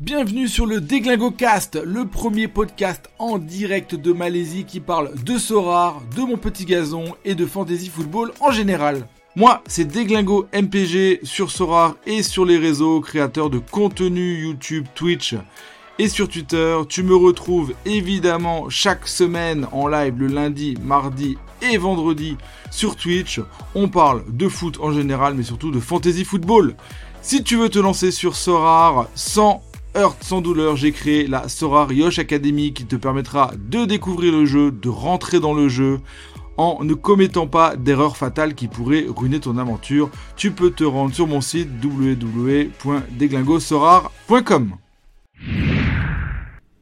Bienvenue sur le Déglingo Cast, le premier podcast en direct de Malaisie qui parle de Sorar, de mon petit gazon et de fantasy football en général. Moi, c'est Déglingo MPG sur Sorar et sur les réseaux, créateur de contenu YouTube, Twitch et sur Twitter. Tu me retrouves évidemment chaque semaine en live le lundi, mardi et vendredi sur Twitch. On parle de foot en général, mais surtout de fantasy football. Si tu veux te lancer sur Sorar sans heurte sans douleur, j'ai créé la Sora Yosh Academy qui te permettra de découvrir le jeu, de rentrer dans le jeu en ne commettant pas d'erreurs fatales qui pourraient ruiner ton aventure. Tu peux te rendre sur mon site www.deglingosorar.com.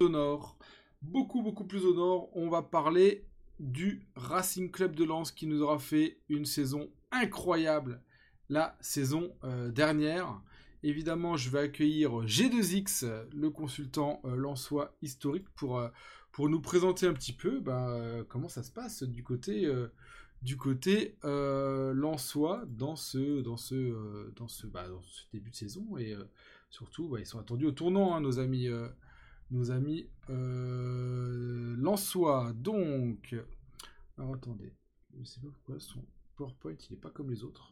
Au nord, beaucoup beaucoup plus au nord, on va parler du Racing Club de Lens qui nous aura fait une saison incroyable la saison euh, dernière. Évidemment, je vais accueillir G2X, le consultant euh, historique, pour, euh, pour nous présenter un petit peu bah, euh, comment ça se passe du côté, du côté Lançois bah, dans ce début de saison. Et surtout, bah, ils sont attendus au tournant, hein, nos amis, nos amis Lançois. Donc, attendez, je ne sais pas pourquoi son PowerPoint n'est pas comme les autres.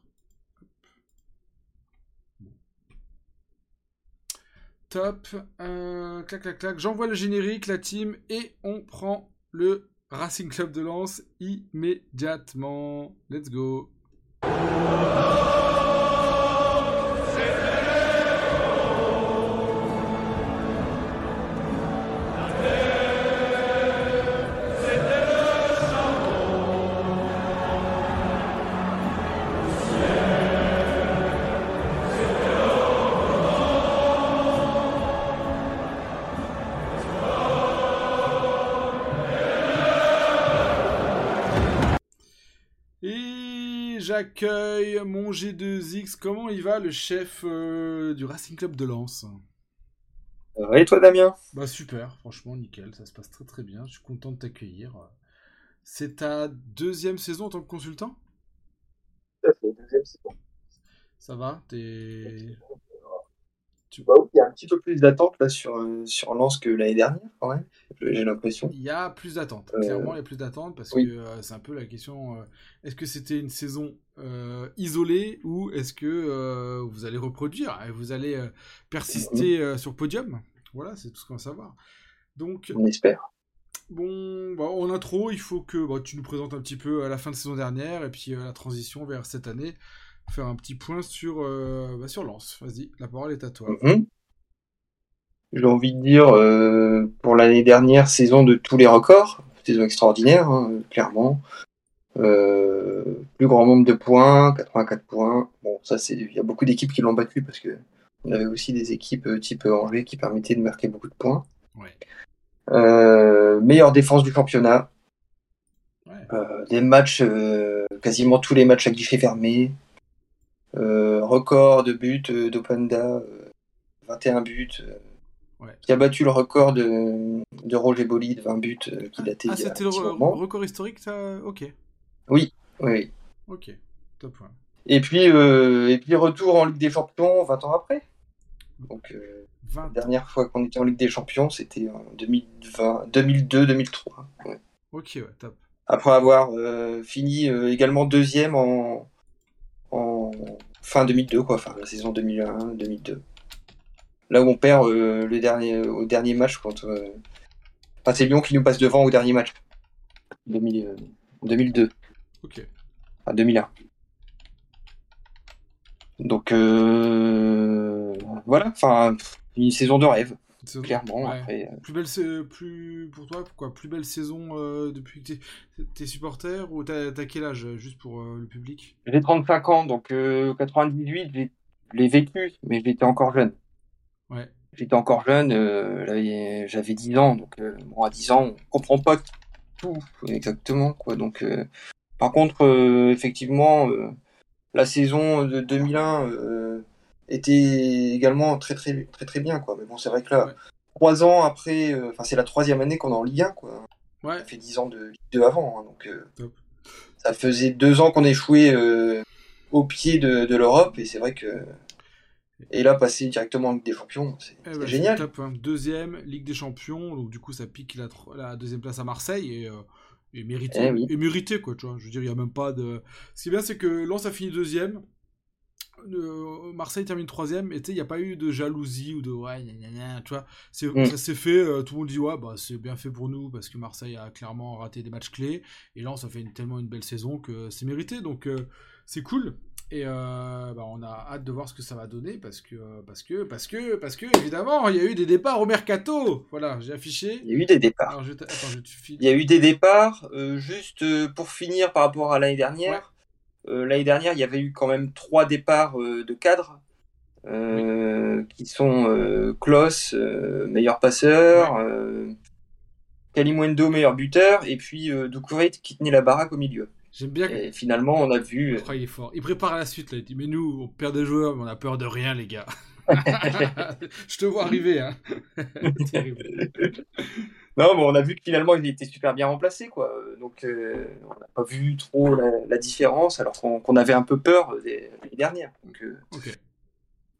Top. Euh, clac, clac, clac. J'envoie le générique, la team, et on prend le Racing Club de Lens immédiatement. Let's go. J'accueille mon G2X. Comment il va, le chef euh, du Racing Club de Lens? Et toi, Damien? Bah super, franchement, nickel. Ça se passe très très bien. Je suis content de t'accueillir. C'est ta deuxième saison en tant que consultant? C'est deuxième saison. Ça va? T'es tu vois, il y a un petit peu plus d'attente là sur, euh, sur Lens que l'année dernière, quand même. J'ai l'impression. Il y a plus d'attente. Euh, Clairement, il y a plus d'attente parce que euh, c'est un peu la question est-ce que c'était une saison isolée ou est-ce que vous allez reproduire et vous allez persister mm-hmm. sur podium? Voilà, c'est tout ce qu'on va savoir. Donc, on espère. Bon, bah, en intro, il faut que bah, tu nous présentes un petit peu à la fin de saison dernière et puis la transition vers cette année faire un petit point sur, euh, bah, sur Lance. Vas-y, la parole est à toi. Mhm. J'ai envie de dire, euh, pour l'année dernière, saison de tous les records, saison extraordinaire, hein, clairement. Euh, plus grand nombre de points, 84 points. Bon, ça, c'est, il y a beaucoup d'équipes qui l'ont battu parce que on avait aussi des équipes type Angers qui permettaient de marquer beaucoup de points. meilleure défense du championnat. des matchs, quasiment tous les matchs à guichet fermé. Euh, record de buts euh, d'Openda, 21 euh, buts. Qui a battu le record de, de Roger Bolli de 20 buts qui datait Ah, c'était le record historique, ça Ok. Oui, oui. Ok, top. Et puis, et puis retour en Ligue des Champions 20 ans après. Donc, la dernière fois qu'on était en Ligue des Champions, c'était en 2002-2003. Ok, ouais, top. Après avoir fini également deuxième en fin 2002, quoi, enfin la saison 2001-2002. Là où on perd euh, le dernier, au dernier match contre. Euh, enfin, c'est Lyon qui nous passe devant au dernier match. 2000, 2002. Ok. Enfin, 2001. Donc, euh, voilà, enfin, une saison de rêve clairement. Après, euh. Plus belle, plus pour toi, pourquoi? Plus belle saison euh, depuis que t'es es supporter ou t'as quel âge juste pour euh, le public? J'ai 35 ans, donc 98, je l'ai vécu, mais j'étais encore jeune. Ouais. J'étais encore jeune, j'avais 10 ans, donc bon, à 10 ans, on comprend pas tout exactement, quoi. Donc, par contre, effectivement, la saison de 2001 était également très très très très bien quoi. Mais bon, c'est vrai que là, trois ans après, euh, enfin c'est la troisième année qu'on est en Ligue 1 quoi. Ouais. Ça fait dix ans de Ligue 2 avant, hein, donc euh, ça faisait deux ans qu'on échouait euh, au pied de, de l'Europe et c'est vrai que Et là, passer directement en Ligue des Champions, c'est Eh ben, génial. top, hein. Deuxième, Ligue des Champions, donc du coup ça pique la, deuxième place à Marseille et, et mérité. Eh oui. Et mérité quoi, tu vois. Je veux dire, il n'y a même pas de. Ce qui est bien, c'est que Lens a fini deuxième. Euh, Marseille termine troisième et tu sais il n'y a pas eu de jalousie ou de ouais gna, gna, gna, tu vois. C'est Mm. ça s'est fait euh, tout le monde dit ouais bah c'est bien fait pour nous parce que Marseille a clairement raté des matchs clés. Et là ça fait une- tellement une belle saison que c'est mérité. Donc euh, c'est cool. Et bah, on a hâte de voir ce que ça va donner parce que parce que parce que parce que évidemment il y a eu des départs au mercato. Voilà j'ai affiché. Il y a eu des départs. alors je attends je Il y a eu des départs. juste pour finir par rapport à l'année dernière, l'année dernière, il y avait eu quand même trois départs euh, de cadres euh, qui sont euh, Klos, euh, meilleur passeur, euh, Kalimundo, meilleur buteur, et puis euh, Doucouré qui tenait la baraque au milieu. j'aime bien Et finalement, on a vu. Oh, il est fort. Il prépare la suite, là. Il dit, mais nous, on perd des joueurs, mais on a peur de rien, les gars. Je te vois arriver, hein. Non, mais on a vu que finalement, il était super bien remplacé, quoi. Donc, euh, on n'a pas vu trop la, la différence, alors qu'on avait un peu peur des- l'année dernière. Donc, euh.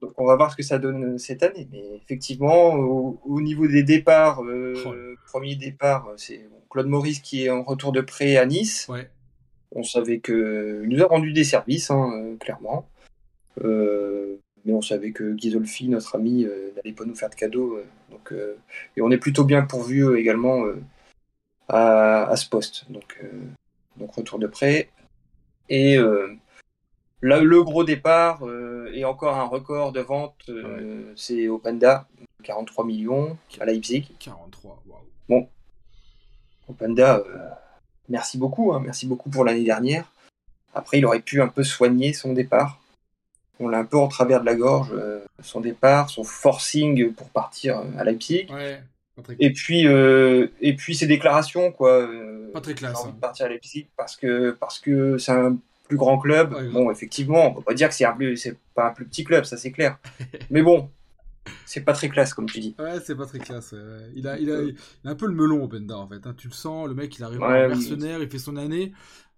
Donc on va voir ce que ça donne euh, cette année. Mais effectivement, au, au niveau des départs, euh, Oh. premier départ, c'est Claude Maurice qui est en retour de prêt à Nice. Ouais. On savait que il nous a rendu des services, hein, clairement. Euh, mais on savait que Ghisolfi, notre ami, euh, n'allait pas nous faire de cadeaux. euh, donc, euh, et on est plutôt bien pourvu également à, à ce poste. Donc, donc retour de prêt. Et là, le gros départ et encore un record de vente, c'est Openda, 43 millions à Leipzig. 43, waouh. Openda, euh, merci beaucoup, hein, merci beaucoup pour l'année dernière. Après, il aurait pu un peu soigner son départ. On l'a un peu en travers de la gorge, euh, son départ, son forcing pour partir euh, à Leipzig. Ouais, Et puis, euh, et puis ses déclarations, quoi. pas très j'ai classe. envie hein. de partir à Leipzig parce que parce que c'est un plus grand club. Ouais, bon, effectivement, on peut pas dire que c'est un plus c'est pas un plus petit club, ça c'est clair. Mais bon, c'est pas très classe comme tu dis. Ouais, c'est pas très classe. ouais. Il a, il, a, il a un peu le melon, Openda, en fait. hein. Tu le sens, le mec, il arrive Ouais, en oui. mercenaire, il fait son année.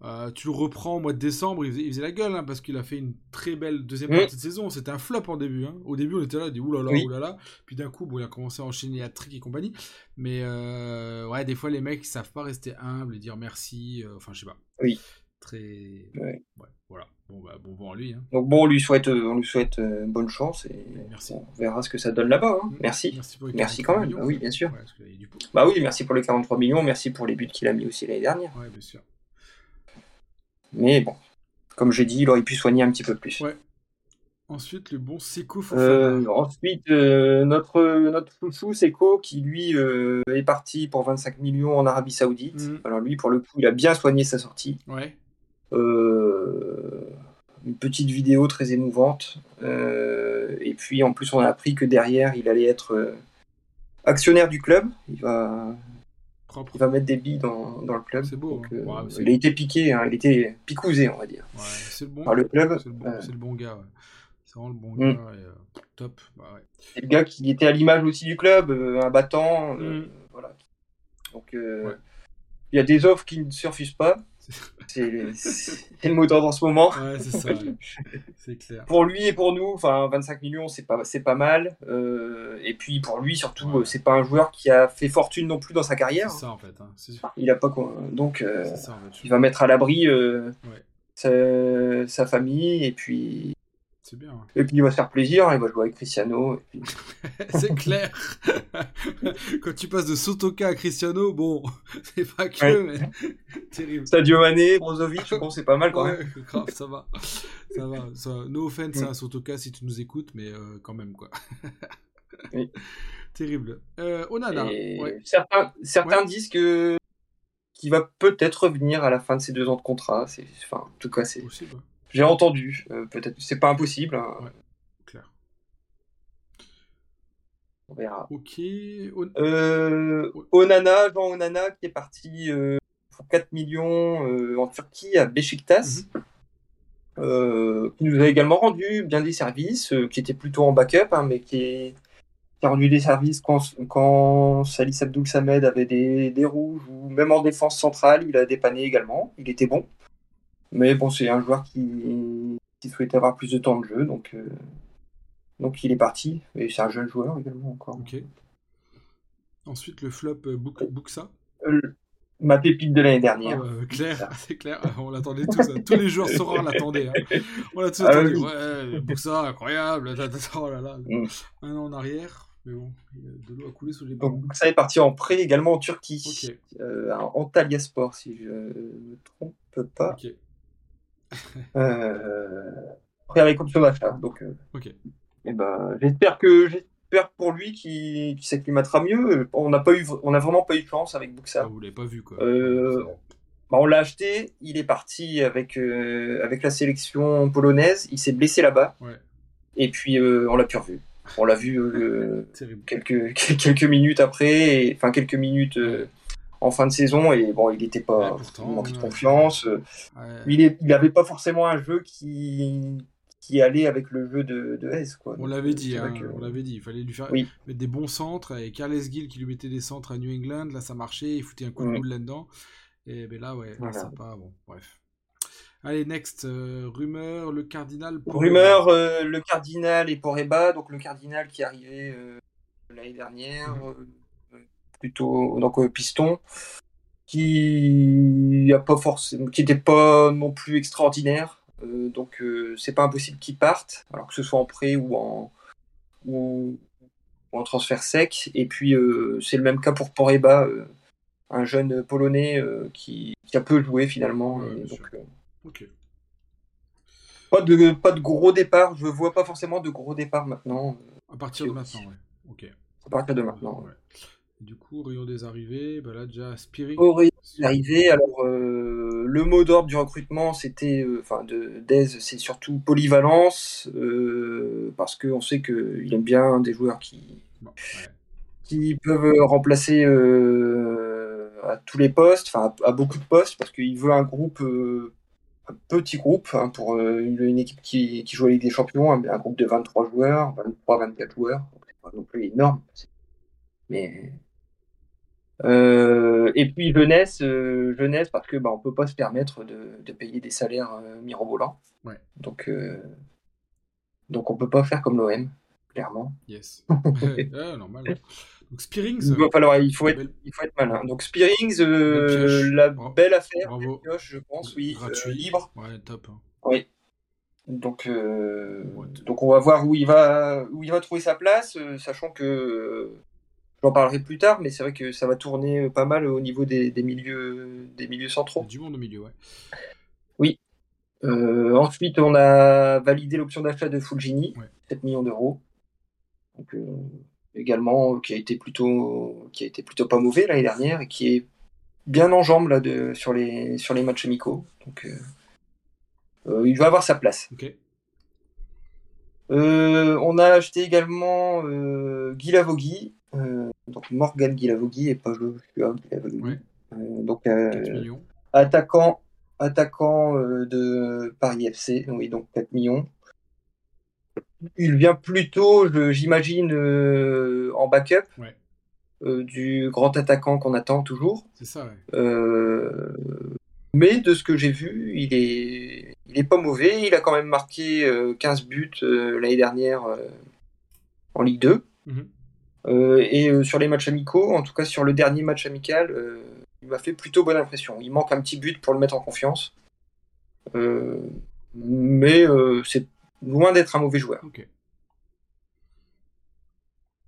Euh, tu le reprends au mois de décembre, il faisait, il faisait la gueule, hein, parce qu'il a fait une très belle deuxième Mm. partie de saison. C'était un flop en début. Hein. Au début, on était là, on dit oulala, Oui. oulala. Puis d'un coup, bon, il a commencé à enchaîner à trick et compagnie. Mais euh, ouais, des fois, les mecs, ils savent pas rester humbles et dire merci. euh, Enfin, je sais pas. Oui. Très. Ouais. voilà. Bon, bah, bon vent à lui. Hein. Donc bon, on lui souhaite on lui souhaite bonne chance et Merci. on verra ce que ça donne là-bas. hein. Merci. Merci, pour les Merci 43 quand même. millions. Ah oui, bien sûr. Ouais, du. Bah oui, merci pour les 43 millions, merci pour les buts qu'il a mis aussi l'année dernière. Ouais, bien sûr. Mais bon, comme j'ai dit, il aurait pu soigner un petit peu plus. Ouais. Ensuite, le bon Seco Fofana. Euh, ensuite, euh, notre, notre chouchou Seko, qui lui euh, est parti pour 25 millions en Arabie Saoudite. Mhm. Alors lui, pour le coup, il a bien soigné sa sortie. Ouais. Euh, une petite vidéo très émouvante. Et puis en plus, on a appris que derrière, il allait être actionnaire du club. Il va, Propre. il va mettre des billes dans, dans le club. C'est beau, Donc, hein. euh, Ouais, il a été piqué, hein, il était picousé, on va dire, Ouais, c'est le bon. par le club. C'est le bon, Euh, c'est le bon gars. ouais. C'est vraiment le bon Mm. gars. et, euh, top. Bah. C'est le gars qui était à l'image aussi du club, un battant. Mm. voilà. Donc, il y a des offres qui ne se refusent pas. C'est c'est le mot d'ordre en ce moment. Ouais, c'est ça. ouais. C'est clair. Pour lui et pour nous, enfin 25 millions, c'est pas c'est pas mal. Euh, et puis pour lui surtout, Ouais. c'est pas un joueur qui a fait fortune non plus dans sa C'est carrière. ça, en fait. hein. C'est Il a pas. Donc euh, c'est ça, en fait. il va mettre à l'abri euh, sa, sa famille et puis C'est bien. ouais. et puis il va se faire plaisir. Il va jouer avec Cristiano. Puis... c'est clair. Quand tu passes de Sotoka à Cristiano, bon, c'est pas que, Ouais. mais terrible. Sadio Mané, Brozovic, bon c'est pas mal quand même. Ouais, grave, ça va. Ça va. Ça... No offense Mm. à Sotoka si tu nous écoutes, mais euh, quand même, quoi. Oui. Terrible. Euh, Onana. Ouais. certains, disent que qu'il va peut-être revenir à la fin de ses deux ans de contrat. C'est, enfin, en tout cas, c'est, Possible. J'ai entendu. Euh, peut-être, c'est pas impossible. hein. Ouais. clair. On verra. Ok. On- Euh, Onana, Jean Onana, qui est parti euh, pour 4 millions en Turquie à Beşiktaş, euh, qui nous a également rendu bien des services, qui était plutôt en backup, hein, mais qui, est- qui a rendu des services quand, quand Salis Abdoul Samed avait des, des rouges, ou même en défense centrale, il a dépanné également. Il était bon. Mais bon, c'est un joueur qui, qui souhaitait avoir plus de temps de jeu, donc, euh, Donc il est parti. Et c'est un jeune joueur également encore. Ok. Ensuite, le flop euh, Bouk- Bouksa. Euh, ma pépite de l'année dernière. bah, clair, c'est clair. On l'attendait tous. hein. Tous les joueurs Sora l'attendent. Hein. On l'a tous Ah attendu. Ouais, Bouksa, incroyable. Oh là là. Mm. Un an en arrière. Mais bon, il y a de l'eau a coulé sous les Donc ponts. ça est parti en prêt également en Turquie. Euh, à Antalya Sport, si je me trompe pas. Prêt avec option d'achat. Donc, euh, Ok. eh ben, j'espère que j'espère pour lui qu'il s'acclimatera mieux. On n'a pas eu, on a vraiment pas eu de chance avec Ah, Buxa. vous l'avez pas vu quoi. Euh, Bah, on l'a acheté, il est parti avec euh, avec la sélection polonaise. Il s'est blessé là-bas. Ouais. Et puis euh, on l'a plus revu. On l'a vu euh, quelques quelques minutes après, et- enfin quelques minutes en fin de saison. Et bon, il n'était pas Ouais, pourtant, il manquait de confiance. Ouais. Il n'avait pas forcément un jeu qui qui allait avec le jeu de de quoi. On l'avait euh, dit, hein, que- on l'avait dit. Il fallait lui faire Oui. mettre des bons centres. Et Carles Gill qui lui mettait des centres à New England, là ça marchait. Il foutait un coup de boule là-dedans. Et ben là, ouais, là, Voilà. ça a pas. Bon, bref. Allez, next. euh, rumeur, le cardinal. pour- Rumeur, euh, le Cardinal et Poreba, donc le Cardinal qui est arrivé euh, l'année dernière, Mhm. Plutôt donc euh, piston, qui a pas forcément, qui était pas non plus extraordinaire, euh, donc euh, c'est pas impossible qu'il parte, alors que ce soit en prêt ou en ou, ou en transfert sec. Et puis euh, c'est le même cas pour Poreba, un jeune polonais qui, qui a peu joué finalement. Ouais, donc, pas de, pas de gros départ, je vois pas forcément de gros départ maintenant, À partir de maintenant, ouais. Ok. à partir de maintenant. Ouais. Du coup, rayon des arrivées, bah là déjà Spirit. Aurait arrivé, alors euh, le mot d'ordre du recrutement, c'était, euh, enfin de Dez, c'est surtout polyvalence, euh, parce qu'on sait qu'il aime bien des joueurs qui, Bon, ouais. qui peuvent remplacer euh, à tous les postes, enfin à, à beaucoup de postes, parce qu'il veut un groupe, un petit groupe, hein, pour euh, une, équipe qui, qui joue à Ligue des Champions, un, un groupe de 23 joueurs, 23-24 joueurs, donc c'est pas non plus énorme, mais... Euh, et puis jeunesse, euh, jeunesse parce que bah, on peut pas se permettre de, de payer des salaires euh, mirobolants. Ouais. Donc, donc on peut pas faire comme l'OM, clairement. Yes. ouais, normal. Donc Spearings. Il va falloir, il faut être, belle- il faut être malin. Donc Spearings, euh, la belle affaire, Bravo. pioche, je pense, oui, Gratuit. euh, libre. Ouais, top. hein. Oui. Donc, euh, Ouais. donc on va voir où il va, où il va trouver sa place, sachant que j'en parlerai plus tard, mais c'est vrai que ça va tourner pas mal au niveau des, des milieux, des milieux centraux. Du monde au milieu, ouais. Euh, ensuite, on a validé l'option d'achat de Fulgini, Ouais. 7 millions d'euros. Donc, euh, également, euh, qui a été plutôt, qui a été plutôt pas mauvais l'année dernière et qui est bien en jambes là de, sur les, sur les matchs amicaux. Donc, euh, euh, il va avoir sa place. Euh, on a acheté également euh, Guy Lavogui, euh, donc Morgan Guy Lavogui et pas Joshua Guy Lavogui. Ouais. Euh, donc, euh, 4 millions. attaquant, attaquant euh, de Paris FC, oui, donc 4 millions. Il vient plutôt, j'imagine, euh, en backup Ouais. euh, du grand attaquant qu'on attend toujours. C'est ça, ouais. Euh, mais de ce que j'ai vu, il est, il est pas mauvais. Il a quand même marqué euh, 15 buts euh, l'année dernière euh, en Ligue 2. Mhm. Euh, et euh, sur les matchs amicaux, en tout cas sur le dernier match amical, euh, il m'a fait plutôt bonne impression. Il manque un petit but pour le mettre en confiance. Euh, mais euh, c'est loin d'être un mauvais joueur.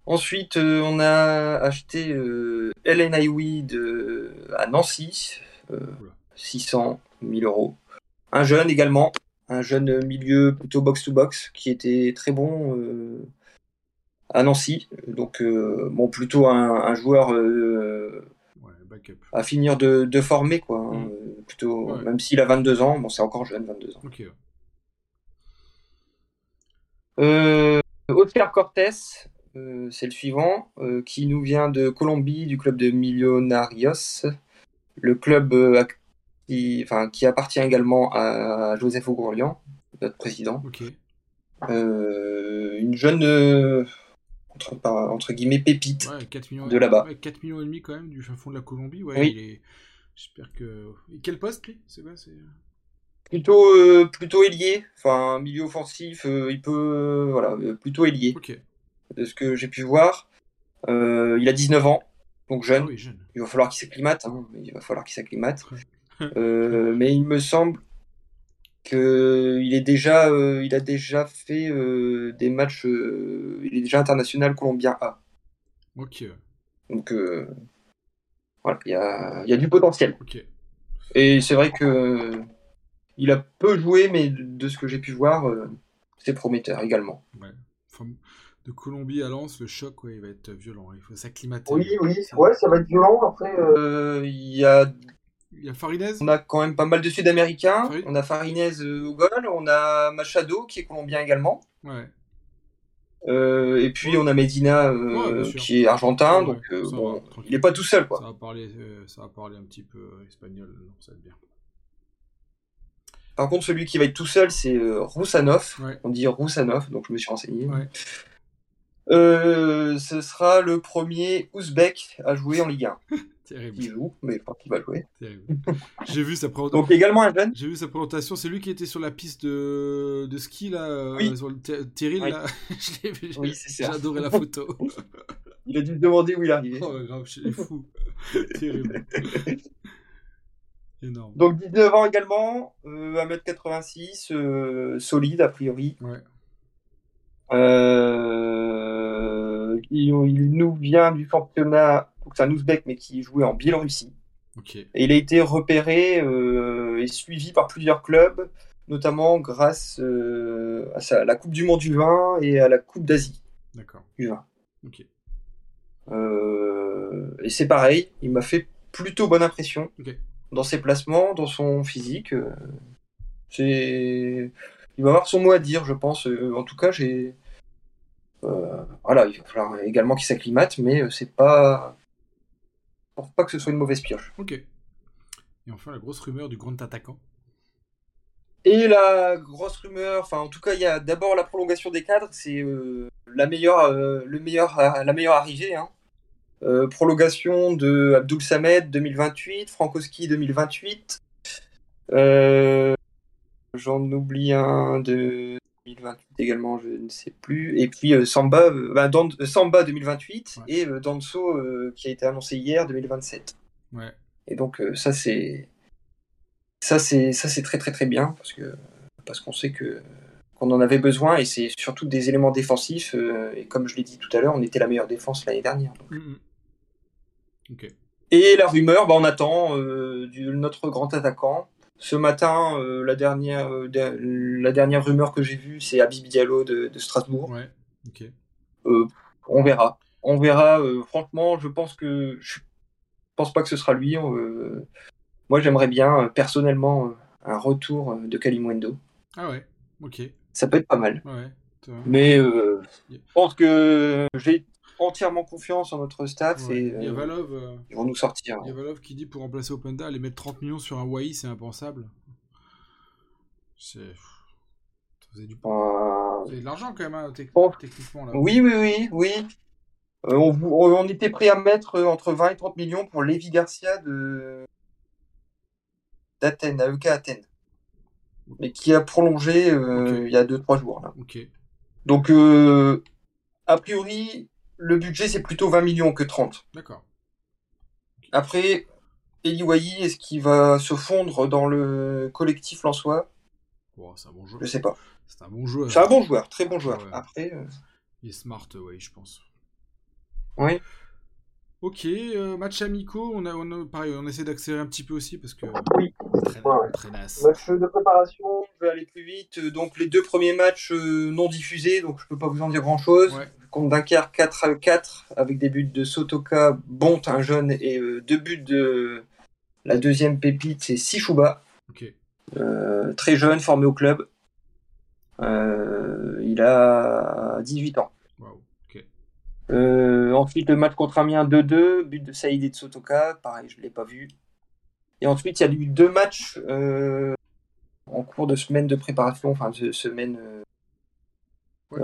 Ensuite, euh, on a acheté euh, Ellen à Nancy, euh, Oula. 600 000 euros. Un jeune également, un jeune milieu plutôt box-to-box qui était très bon euh, à Nancy. Donc, euh, bon, plutôt un, un joueur euh, Ouais, à finir de, de former, quoi. hein. Mm. Euh, plutôt, Ouais. même s'il a 22 ans, bon, c'est encore jeune, 22 ans. Ok. ouais. Euh, Oscar Cortés, euh, c'est le suivant, euh, qui nous vient de Colombie, du club de Millonarios, le club qui, enfin, qui appartient également à Joseph Ogourlian, notre président. Ok. Euh, une jeune, entre, entre guillemets, pépite. Ouais, 4 millions. De là-bas. Ouais, 4 millions et demi quand même du fin fond de la Colombie. Ouais, Oui. est. J'espère que. Et quel poste lui? C'est quoi c'est... Plutôt, euh, plutôt ailier, enfin milieu offensif, euh, il peut, euh, voilà, euh, plutôt ailier, de ce que j'ai pu voir. Euh, il a 19 ans, donc Ah jeune. oui, jeune. Il va falloir qu'il s'acclimate, hein, il va falloir qu'il s'acclimate. Mais il me semble que il est déjà, euh, il a déjà fait euh, des matchs, euh, il est déjà international colombien A. Ok. Donc euh, voilà, il y a, il y a du potentiel. Ok. Et c'est vrai que il a peu joué, mais de de ce que j'ai pu voir, euh, c'est prometteur également. Ouais. Enfin, de Colombie à Lens, le choc, ouais, il va être violent. Il faut s'acclimater. oui, ouais, ça va être violent. Après, euh, il y a, Il y a Farinez on a quand même pas mal de Sud-Américains. Oui. On a Farinez euh, au goal, on a Machado qui est colombien également. Ouais. Euh, et puis on a Medina euh, Ouais, qui est argentin, donc euh, bon, va, il est pas tout seul quoi. Ça va parler, ça va parler un petit peu espagnol, ça va être bien. Par contre, celui qui va être tout seul, c'est Roussanov. Ouais. On dit Roussanov, donc je me suis renseigné. Ouais. Ce sera le premier Ouzbek à jouer en Ligue 1. Terrible, Il joue, mais pense qu'il va jouer. terrible. J'ai vu sa présentation. Donc également un jeune. J'ai vu sa présentation, c'est lui qui était sur la piste de, de ski là, euh, Oui. sur le ter- terril Oui. là. Je l'ai vu, j'ai Oui, adoré la photo. Il a dû se demander où il arrivait. oh grave, je suis fou. Terrible. Énorme. Donc 19 ans également, euh, 1m86, euh, solide a priori. Ouais. Euh, il, il nous vient du championnat, donc c'est un Ouzbek mais qui jouait en Biélorussie. Et il a été repéré euh, et suivi par plusieurs clubs, notamment grâce euh, à sa- la Coupe du Monde du vin et à la Coupe d'Asie D'accord. du vin. Ok. Euh, et c'est pareil, il m'a fait plutôt bonne impression dans ses placements, dans son physique. euh, c'est, il va avoir son mot à dire, je pense. En tout cas, j'ai, voilà, il va falloir également qu'il s'acclimate, mais c'est pas, pense pas que ce soit une mauvaise pioche. Ok. Et enfin la grosse rumeur du grand attaquant. Et la grosse rumeur, enfin en tout cas, il y a d'abord la prolongation des cadres, c'est euh, la meilleure, euh, le meilleur, la meilleure arrivée. Hein. Euh, prolongation de Abdul Samed 2028, Frankowski 2028. Euh, J'en oublie un de 2028 également, je ne sais plus. Et puis euh, Samba, euh, bah, Dan- euh, Samba 2028 Ouais. et Danso qui a été annoncé hier 2027. Ouais. Et donc ça c'est ça c'est ça c'est très très très bien parce que parce qu'on sait que qu'on en avait besoin et c'est surtout des éléments défensifs et comme je l'ai dit tout à l'heure, on était la meilleure défense l'année dernière. donc. Mhm. Ok. Et la rumeur, bah, on attend du, notre grand attaquant. Ce matin, euh, la dernière euh, la dernière rumeur que j'ai vue, c'est Habib Diallo de, de Strasbourg. Ouais. Ok. Euh, on verra. On verra. franchement, je pense que je pense pas que ce sera lui. moi, j'aimerais bien personnellement un retour de Kalimundo. Ah ouais. Ok. Ça peut être pas mal. Ouais. Mais euh, je pense que j'ai entièrement confiance en notre staff Ouais. et euh, Valov. euh, ils vont nous sortir. Valov qui dit pour remplacer Openda, aller mettre 30 millions sur un Wai, c'est impensable. C'est. Ça faisait du Euh, de l'argent quand même, hein, tec- Bon. techniquement. Là. oui, oui, oui, oui. Euh, on, était prêt à mettre entre 20 et 30 millions pour Lévi Garcia de d'Athènes, AEK Athènes. Mais qui a prolongé il y a 2-3 jours. Là. Ok. Donc, a priori, le budget c'est plutôt 20 millions que 30. D'accord. Après, Eli Wahi, est-ce qu'il va se fondre dans le collectif Lensois Bon, c'est un bon joueur. Je sais pas. C'est un bon joueur. C'est un bon joueur, très bon joueur. Ouais. Après, euh, Il est smart, ouais, je pense. Oui. Ok, euh, match amicaux, on a, on a- pareil, on essaie d'accélérer un petit peu aussi parce que Oui. très, Ouais. très naze. Match de préparation, je vais aller plus vite. Donc les deux premiers matchs euh, non diffusés, donc je peux pas vous en dire grand chose. Ouais. Contre Dunkerque 4 à 4 avec des buts de Sotoka, Bont, un jeune, et euh, deux buts de la deuxième pépite, c'est euh, très jeune, formé au club. Il a 18 ans. Euh, ensuite, le match contre Amiens 2-2, but de Saïd et de Sotoka, pareil, je ne l'ai pas vu. Et ensuite, il y a eu deux matchs euh, en cours de semaine de préparation, enfin, de semaine. euh, Ouais.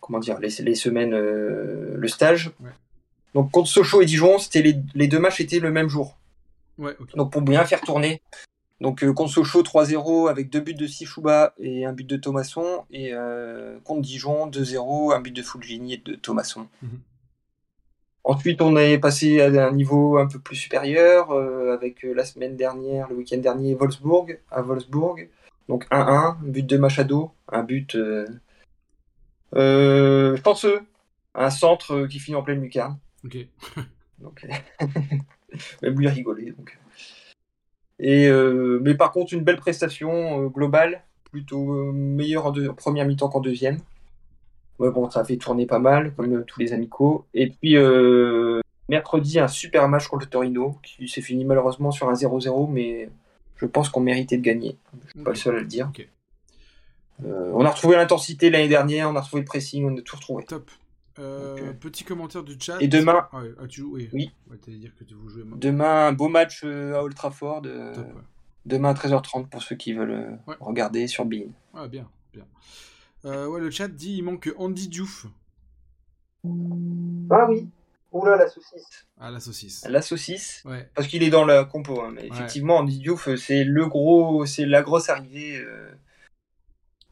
comment dire, les, les semaines, le stage. Ouais. Donc, contre Sochaux et Dijon, c'était les, les deux matchs étaient le même jour. Ouais. Donc, pour bien faire tourner Donc euh, contre Sochaux 3-0 avec deux buts de Sichouba et un but de Thomasson. Et euh, contre Dijon 2-0, un but de Fulgini et de Thomasson. Mhm. Ensuite, on est passé à un niveau un peu plus supérieur euh, avec euh, la semaine dernière, le week-end dernier, Wolfsburg, à Wolfsburg. Donc 1-1, but de Machado, un but euh, chanceux, un centre qui finit en pleine lucarne. Ok. Donc, même lui a rigolé. Donc. Et, euh, mais par contre, une belle prestation euh, globale, plutôt euh, meilleure en, deux- en première mi-temps qu'en deuxième. Ouais, bon, ça a fait tourner pas mal, comme tous les amicaux. Et puis, mercredi, un super match contre le Torino, qui s'est fini malheureusement sur un 0-0, mais je pense qu'on méritait de gagner. Je suis pas le seul à le dire. On a retrouvé l'intensité l'année dernière, on a retrouvé le pressing, on a tout retrouvé. Top. Euh, Petit commentaire du chat. Et demain, Ah, ouais, ah, tu joues Oui. Oui. Ouais, t'allais dire que tu vous jouez. demain, un beau match euh, à Old Trafford. euh, Top. ouais. Demain à 13h30 pour ceux qui veulent Ouais. regarder sur Bein. Ah, bien. bien. Euh, ouais, le chat dit il manque Andy Diouf. Ah oui. Oula, la saucisse. Ah, la saucisse. La saucisse. Ouais. Parce qu'il est dans la compo, hein, mais effectivement, Andy Diouf, c'est le gros, c'est la grosse arrivée. euh,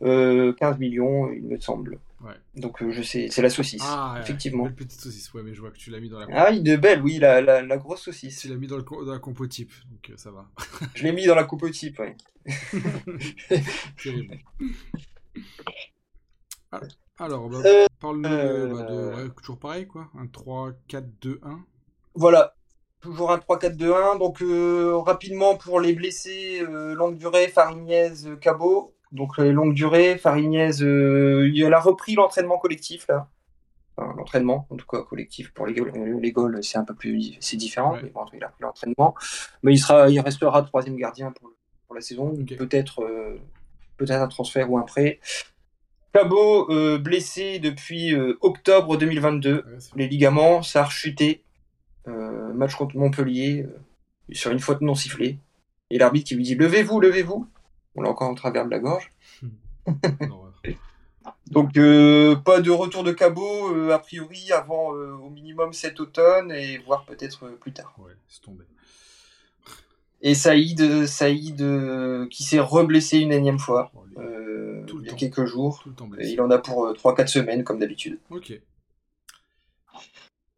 euh, 15 millions, il me semble. Ouais. Donc euh, je sais, c'est la saucisse, Ah, ouais, effectivement. Belle petite saucisse. Ouais, mais je vois que tu l'as mis dans la. Ah, il est belle, oui, la, la, la grosse saucisse. Tu l'as mis dans, le, dans la compo type, donc euh, ça va. Je l'ai mis dans la coupe type, ouais. Terrible. Ah, alors, bah, Euh, parle-nous de, euh, bah, de- ouais, toujours pareil, quoi. Un 3, 4, 2, 1. Voilà, toujours un 3-4-2-1. Donc euh, rapidement pour les blessés, euh, longue durée, euh, Cabot. Donc les longues durées, Farignez, euh, il a repris l'entraînement collectif là. Enfin, l'entraînement, en tout cas collectif pour les goals, euh, les goals c'est un peu plus c'est différent, Ouais. mais bon, il a repris l'entraînement. Mais il sera, il restera troisième gardien pour, pour la saison. Ok. Peut-être, euh, peut-être un transfert ou un prêt. Cabot euh, blessé depuis euh, octobre 2022 Ouais, c'est- les ligaments, ça a rechuté. Euh, match contre Montpellier, euh, sur une faute non sifflée. Et l'arbitre qui lui dit Levez-vous, levez-vous. On l'a encore en travers de la gorge. Donc, euh, pas de retour de cabot, euh, a priori, avant euh, au minimum cet automne, et voire peut-être euh, plus tard. Ouais, c'est tombé. Et Saïd, Saïd euh, qui s'est reblessé une énième fois Oh, les- euh, Tout le il y a temps. quelques jours. Tout le temps Et blessé. il en a pour euh, 3-4 semaines, comme d'habitude. Ok.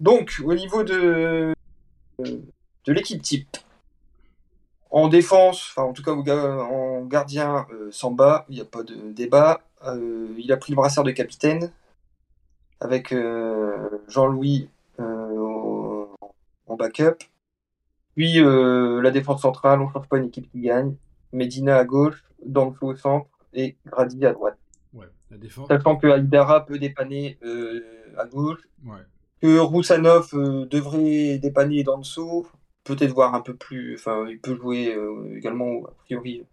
Donc, au niveau de, de l'équipe type, en défense, enfin en tout cas en gardien, euh, Samba, il n'y a pas de débat. Euh, il a pris le brassard de capitaine avec euh, Jean-Louis en backup. Puis euh, la défense centrale, on ne cherche pas une équipe qui gagne. Medina à gauche, Danflo au centre et Grady à droite. Ouais, la défense. Sachant que Aïdara peut dépanner euh, à gauche, Ouais. que Roussanov euh, devrait dépanner Danso, peut-être voir un peu plus, enfin il peut jouer euh, également a priori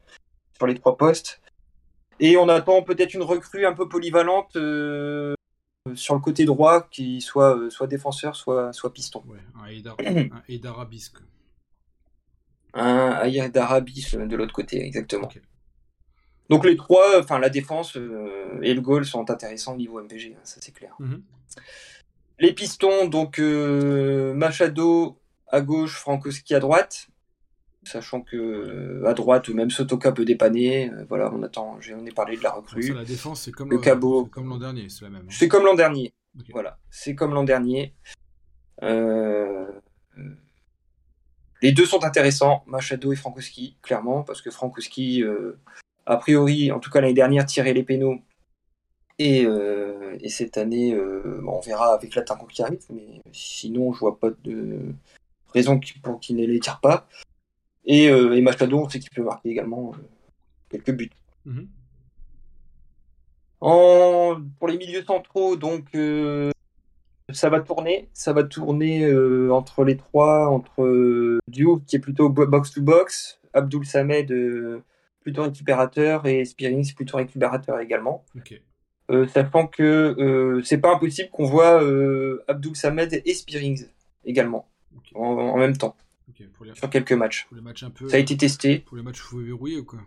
sur les trois postes. Et on attend peut-être une recrue un peu polyvalente euh, sur le côté droit qui soit euh, soit défenseur, soit soit piston. Ouais, un un d'Arabis de l'autre côté, exactement. Donc les trois, enfin la défense et le goal sont intéressants au niveau MPG, hein, ça c'est clair. Mhm. Les pistons, donc Machado à gauche, Frankowski à droite. Sachant que euh, à droite, même Sotoka peut dépanner. Euh, voilà, on attend. J'en ai parlé de la recrue. ça, la défense, c'est comme Le l'an- cabot. c'est comme l'an dernier, c'est la même. hein. C'est comme l'an dernier. Voilà, c'est comme l'an dernier. Euh, Les deux sont intéressants, Machado et Frankowski, clairement, parce que Frankowski, euh, a priori, en tout cas l'année dernière, tirait les pénaux. Et, euh, et cette année, euh, on verra avec l'attaquant qui arrive, mais sinon, je vois pas de raison qui- pour qu'il ne les tire pas. Et, euh, et Machado, on sait qu'il peut marquer également euh, quelques buts. Mhm. En, pour les milieux centraux, donc euh, ça va tourner, ça va tourner euh, entre les trois, entre euh, Diouf qui est plutôt box to box, Abdul Samed plutôt récupérateur et Spearings plutôt récupérateur également. Sachant que c'est pas impossible qu'on voit Abdul Samed et Spearings également En, en même temps Ok. Pour les, sur quelques matchs. pour les matchs un peu. Ça a été testé. Pour les matchs, il faut verrouiller ou quoi?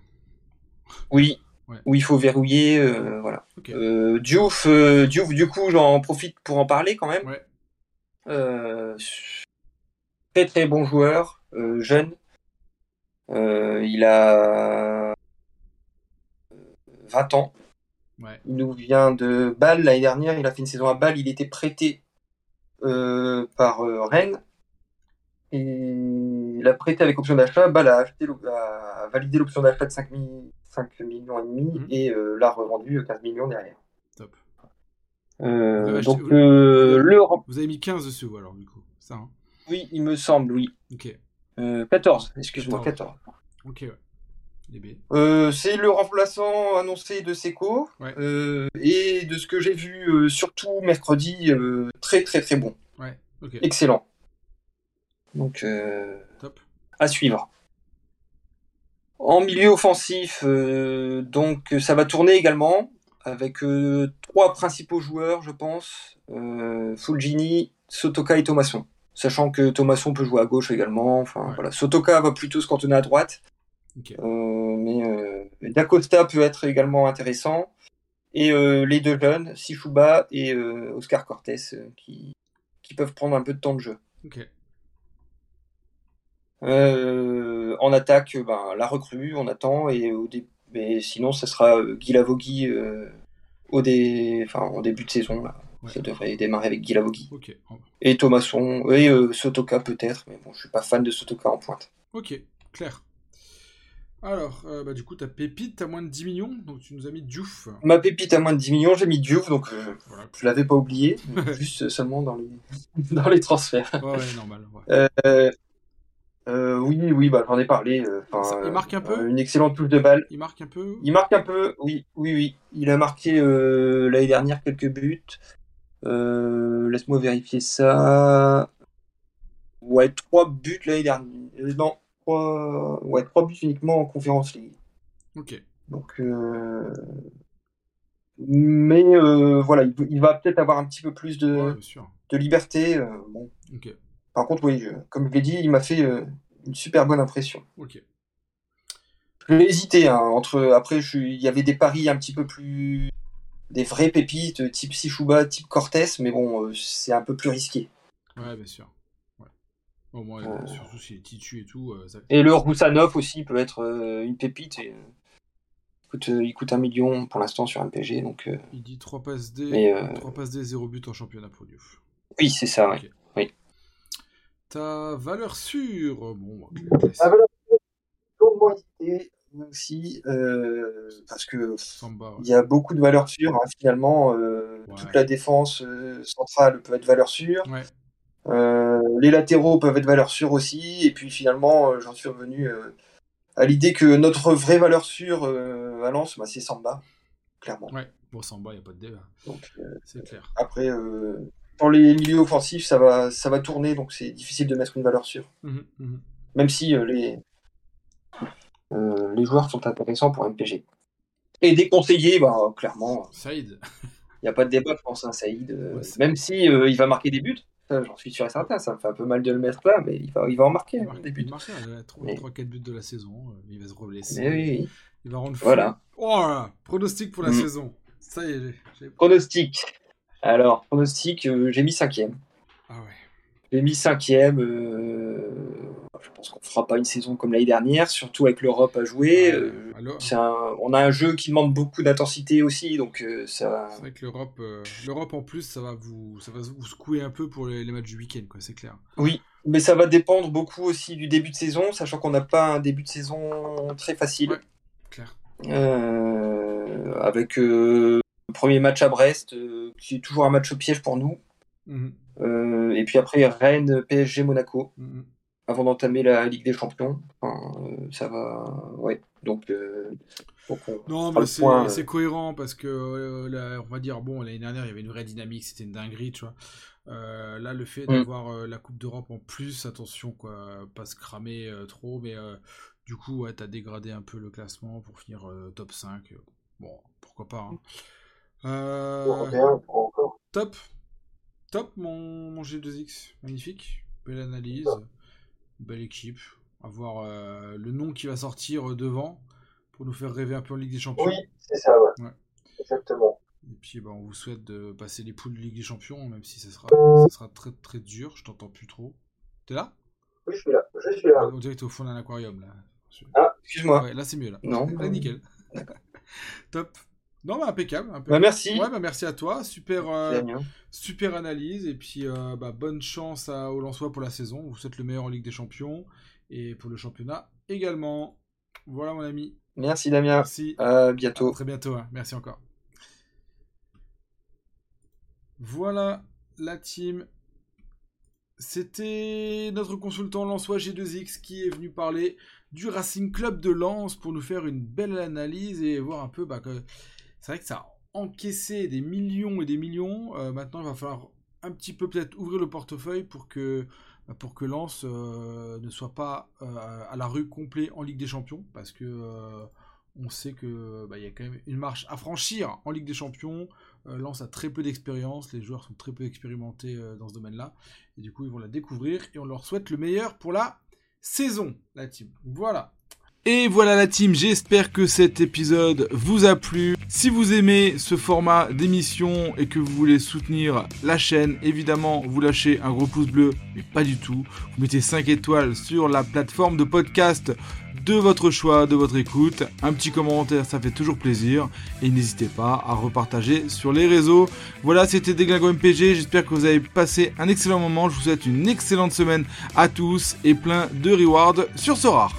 Oui. Ouais. Où il faut verrouiller, euh, voilà. Euh, Diouf, euh, Diouf, du coup, j'en profite pour en parler quand même. Ouais. Très très bon joueur, jeune, il a 20 ans. Ouais. Il nous vient de Bâle l'année dernière. Il a fait une saison à Bâle. Il était prêté euh, par euh, Rennes. Et il a prêté avec option d'achat. Bâle a, acheté, a validé l'option d'achat de 5, mi- 5 millions et demi Mhm. et euh, l'a revendu 15 millions derrière. Top. Euh, Vous avez donc euh, le Vous avez mis 15 dessus, vous, alors, du coup. Ça, hein? Oui, il me semble, oui. Ok. Euh, 14, excuse-moi, 14. 14. Ok, ouais. Les B. Euh, c'est le remplaçant annoncé de Seco. Ouais. Euh, et de ce que j'ai vu, euh, surtout mercredi, euh, très très très bon. Ouais. Excellent. Donc, euh, Top. à suivre. En milieu offensif, euh, donc ça va tourner également avec euh, trois principaux joueurs, je pense. Fulgini, Sotoka et Thomasson. Sachant que Thomasson peut jouer à gauche également. Enfin, Ouais. voilà. Sotoka va plutôt se cantonner à droite. Euh, mais euh, Dacosta peut être également intéressant. Et euh, les deux jeunes, Sishuba et Oscar Cortés, qui, qui peuvent prendre un peu de temps de jeu. Euh, en attaque, ben, la recrue, on attend. Et, au dé- sinon, ce sera euh, Guy Lavogui euh, au dé... enfin, en début de saison. Là. Ouais. Ça devrait démarrer avec Guy Lavogui. Ok. Oh, Et Thomasson, et euh, Sotoka peut-être. Mais bon, je suis pas fan de Sotoka en pointe. Ok, clair. Alors, euh, bah, du coup, ta pépite, t'as moins de 10 millions, donc tu nous as mis Diouf. Ma pépite à moins de 10 millions, j'ai mis Diouf, donc euh, Voilà. je l'avais pas oublié. juste seulement dans les, dans les transferts. Ouais, ouais, normal. ouais. Euh, euh, oui, oui, bah, j'en ai parlé. euh, Ça, il marque un peu euh, Une excellente touche de balle. Il marque un peu Il marque un peu, oui, oui, oui. Il a marqué l'année dernière quelques buts. Laisse-moi vérifier ça. Ouais, trois buts l'année dernière. Non, trois... Ouais, trois buts uniquement en conférence League. Ok. Donc, mais voilà, il, va peut-être avoir un petit peu plus de, Ouais, de liberté. bon. Ok. Par contre, oui, je- comme je l'ai dit, il m'a fait euh, une super bonne impression. Ok. J'ai hésité hein, entre. Après, je il y avait des paris un petit peu plus. Des vraies pépites, type Sishuba, type Cortés, mais bon, euh, c'est un peu plus risqué. Ouais, bien sûr. Ouais. Au moins, Euh. surtout s'il est titu et tout. euh, ça... Et le Roussanov aussi peut être euh, une pépite. Et, euh, il, coûte, euh, il coûte un million pour l'instant sur MPG, donc euh, Il dit 3 passes D, Mais, euh, 3 passes D, 0 but en championnat pour Diouf. oui, c'est ça. Ok. Oui. Ta valeur sûre Bon, voilà. Longuement hésité aussi, euh, parce que Samba, ouais. il y a beaucoup de valeurs sûres. hein, finalement, euh, Ouais. toute la défense euh, centrale peut être valeur sûre. Ouais. Les latéraux peuvent être valeur sûre aussi. Et puis finalement, j'en suis revenu à l'idée que notre vraie valeur sûre à Lens, bah, c'est Samba, clairement. Ouais. Bon, Samba, il n'y a pas de débat. Donc, euh, C'est clair. après, les milieux offensifs, ça va, ça va tourner, donc c'est difficile de mettre une valeur sûre. Mhm, mhm. Même si euh, les, euh, les joueurs sont intéressants pour MPG. Et déconseillés, bah, clairement, Saïd. il n'y a pas de débat, je pense, hein, Saïd. euh, Ouais, même si il va marquer des buts, j'en suis sûr et certain, ça me fait un peu mal de le mettre là, mais il va, il va en marquer Il hein, des il buts. marque Mais- 3-4 buts de la saison. Il va se reblesser. Mais oui. Il va rendre fou. Voilà. Oh Pronostic pour la Mm. saison. Ça y est. Pronostic. Alors, pronostic, euh, j'ai mis cinquième. Ah ouais. J'ai mis cinquième. euh, je pense qu'on fera pas une saison comme l'année dernière, surtout avec l'Europe à jouer. Ouais, euh, alors, c'est un- on a un jeu qui demande beaucoup d'intensité aussi, donc ça. c'est vrai que l'Europe, l'Europe en plus, ça va vous, ça va vous secouer un peu pour les, les matchs du week-end, quoi. C'est clair. Oui, mais ça va dépendre beaucoup aussi du début de saison, sachant qu'on n'a pas un début de saison très facile. Ouais. Clair. Euh, avec euh, le premier match à Brest, euh, qui est toujours un match au piège pour nous. Mhm, Euh, et puis après Rennes, PSG, Monaco, mhm. avant d'entamer la Ligue des Champions. Enfin, euh, ça va. Ouais. Donc, donc on Non, mais c'est cohérent parce que, là, on va dire, bon, l'année dernière, il y avait une vraie dynamique, c'était une dinguerie, tu vois. Euh, là, le fait Mm. d'avoir euh, la Coupe d'Europe en plus, attention, quoi, pas se cramer euh, trop, mais du coup, ouais, t'as dégradé un peu le classement pour finir top 5. Bon, pourquoi pas. hein. Euh, encore. top. Top, mon, mon G2X. Magnifique. Belle analyse. Belle équipe. Avoir euh, le nom qui va sortir euh, devant pour nous faire rêver un peu en Ligue des Champions. Oui, c'est ça, ouais. Ouais. Exactement. Et puis bah, on vous souhaite de passer les poules de Ligue des Champions, même si ça sera, ça sera très très dur. Je t'entends plus trop. T'es là? Oui, je suis là. Je suis là. On dirait que t'es au fond d'un aquarium là. Ah, excuse-moi. Ouais, là c'est mieux là. Non. Là, nickel. Top. Non, bah, impeccable. impeccable. Bah, merci. Ouais, bah, merci à toi. Super, euh, super analyse. Et puis, euh, bah, bonne chance à, aux Lensois pour la saison. Vous souhaite le meilleur en Ligue des Champions. Et pour le championnat également. Voilà, mon ami. Merci Damien. Merci. À À bientôt. très bientôt. hein. Merci encore. Voilà la team. C'était notre consultant Lensois G2X qui est venu parler du Racing Club de Lens pour nous faire une belle analyse et voir un peu. Bah, que... C'est vrai que ça a encaissé des millions et des millions. Euh, maintenant, il va falloir un petit peu peut-être ouvrir le portefeuille pour que, pour que Lens euh, ne soit pas euh, à la rue complet en Ligue des Champions parce que. euh, on sait que bah, il y a quand même une marche à franchir en Ligue des Champions. Euh, Lens a très peu d'expérience, les joueurs sont très peu expérimentés euh, dans ce domaine-là, et du coup ils vont la découvrir et on leur souhaite le meilleur pour la saison, la team. Voilà. Et voilà la team, j'espère que cet épisode vous a plu. Si vous aimez ce format d'émission et que vous voulez soutenir la chaîne, évidemment vous lâchez un gros pouce bleu, mais pas du tout. Vous mettez 5 étoiles sur la plateforme de podcast de votre choix, de votre écoute. Un petit commentaire, ça fait toujours plaisir. Et n'hésitez pas à repartager sur les réseaux. Voilà, c'était Déglingo MPG. J'espère que vous avez passé un excellent moment. Je vous souhaite une excellente semaine à tous et plein de rewards sur Sora.